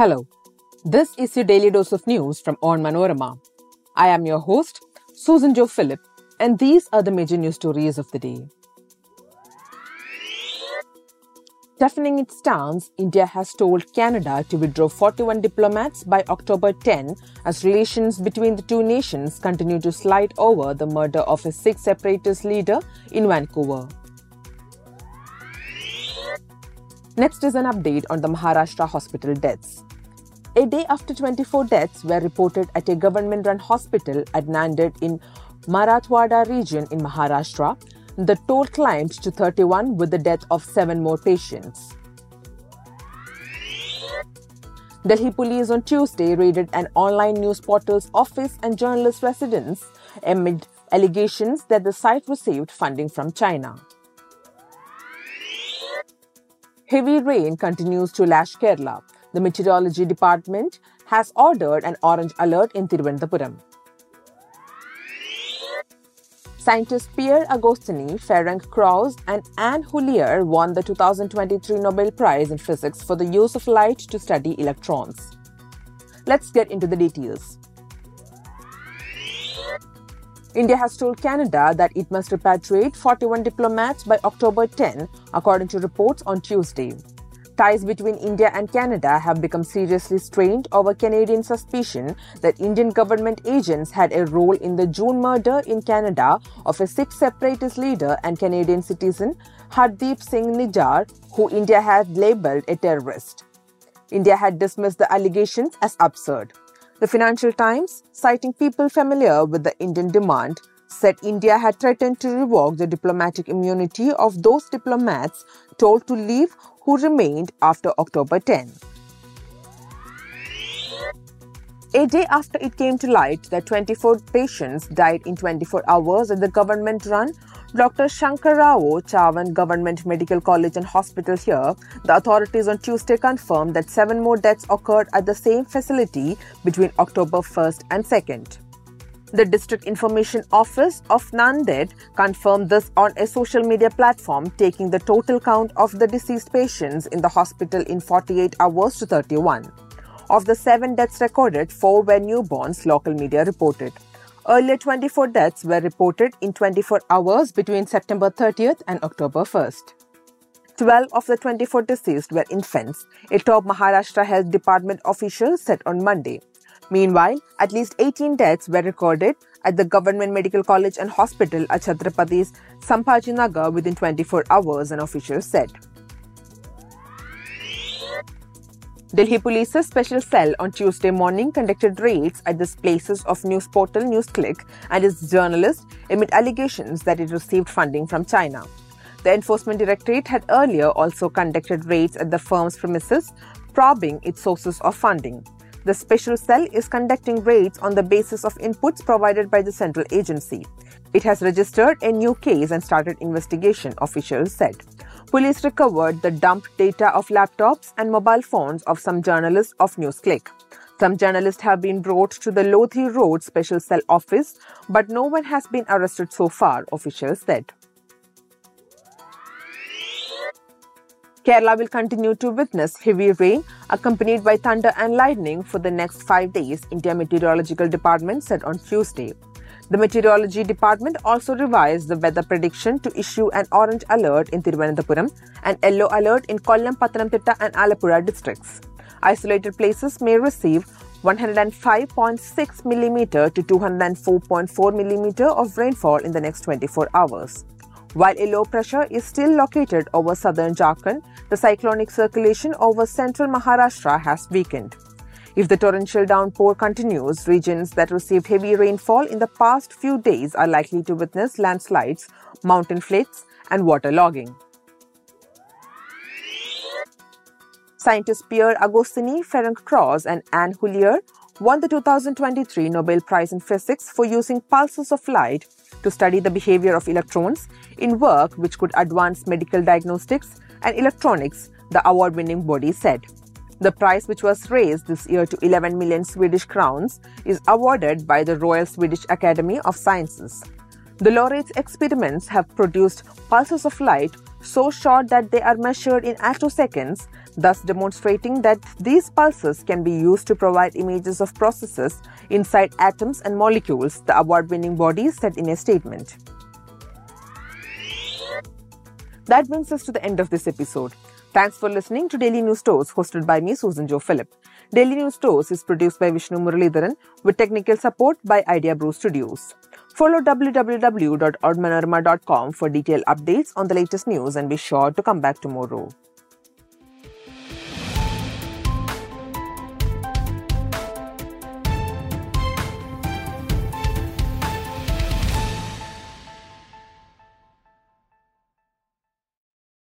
Hello, this is your daily dose of news from Onmanorama. I am your host, Susan Joe Philip, and these are the major news stories of the day. Toughening its stance, India has told Canada to withdraw 41 diplomats by October 10 as relations between the two nations continue to slide over the murder of a Sikh separatist leader in Vancouver. Next is an update on the Maharashtra hospital deaths. A day after 24 deaths were reported at a government run hospital at Nanded in Marathwada region in Maharashtra, the toll climbed to 31 with the death of seven more patients. Delhi police on Tuesday raided an online news portal's office and journalist residence amid allegations that the site received funding from China. Heavy rain continues to lash Kerala. The Meteorology Department has ordered an orange alert in Thiruvananthapuram. Scientists Pierre Agostini, Ferenc Krausz, and Anne L'Huillier won the 2023 Nobel Prize in Physics for the use of light to study electrons. Let's get into the details. India has told Canada that it must repatriate 41 diplomats by October 10, according to reports on Tuesday. Ties between India and Canada have become seriously strained over Canadian suspicion that Indian government agents had a role in the June murder in Canada of a Sikh separatist leader and Canadian citizen Hardeep Singh Nijjar, who India had labelled a terrorist. India had dismissed the allegations as absurd. The Financial Times, citing people familiar with the Indian demand, said India had threatened to revoke the diplomatic immunity of those diplomats told to leave who remained after October 10. A day after it came to light that 24 patients died in 24 hours at the government run Dr. Shankar Rao Chavan Government Medical College and Hospital here, the authorities on Tuesday confirmed that seven more deaths occurred at the same facility between October 1st and 2nd. The District Information Office of Nanded confirmed this on a social media platform, taking the total count of the deceased patients in the hospital in 48 hours to 31. Of the seven deaths recorded, four were newborns, local media reported. Earlier, 24 deaths were reported in 24 hours between September 30th and October 1st. 12 of the 24 deceased were infants, a top Maharashtra Health Department official said on Monday. Meanwhile, at least 18 deaths were recorded at the Government Medical College and Hospital at Chhatrapati's Sambhajinagar within 24 hours, an official said. Delhi Police's special cell on Tuesday morning conducted raids at the places of news portal NewsClick and its journalist amid allegations that it received funding from China. The Enforcement Directorate had earlier also conducted raids at the firm's premises, probing its sources of funding. The special cell is conducting raids on the basis of inputs provided by the central agency. It has registered a new case and started investigation, officials said. Police recovered the dumped data of laptops and mobile phones of some journalists of NewsClick. Some journalists have been brought to the Lodhi Road Special Cell office, but no one has been arrested so far, officials said. Kerala will continue to witness heavy rain accompanied by thunder and lightning for the next five days, India Meteorological Department said on Tuesday. The Meteorology Department also revised the weather prediction to issue an orange alert in Thiruvananthapuram and yellow alert in Kollam, Pathanamthitta and Alappuzha districts. Isolated places may receive 105.6 mm to 204.4 mm of rainfall in the next 24 hours. While a low pressure is still located over southern Jharkhand, the cyclonic circulation over central Maharashtra has weakened. If the torrential downpour continues, regions that received heavy rainfall in the past few days are likely to witness landslides, mountain floods, and waterlogging. Scientists Pierre Agostini, Ferenc Krausz, and Anne L'Huillier won the 2023 Nobel Prize in Physics for using pulses of light to study the behavior of electrons in work which could advance medical diagnostics and electronics, the award winning body said. The prize, which was raised this year to 11 million Swedish crowns, is awarded by the Royal Swedish Academy of Sciences. The laureates' experiments have produced pulses of light so short that they are measured in attoseconds, thus demonstrating that these pulses can be used to provide images of processes inside atoms and molecules, the award winning body said in a statement. That brings us to the end of this episode. Thanks for listening to Daily News Dose hosted by me, Susan Joe Philip. Daily News Dose is produced by Vishnu Muralidharan with technical support by Idea Brew Studios. Follow www.onmanorama.com for detailed updates on the latest news and be sure to come back tomorrow.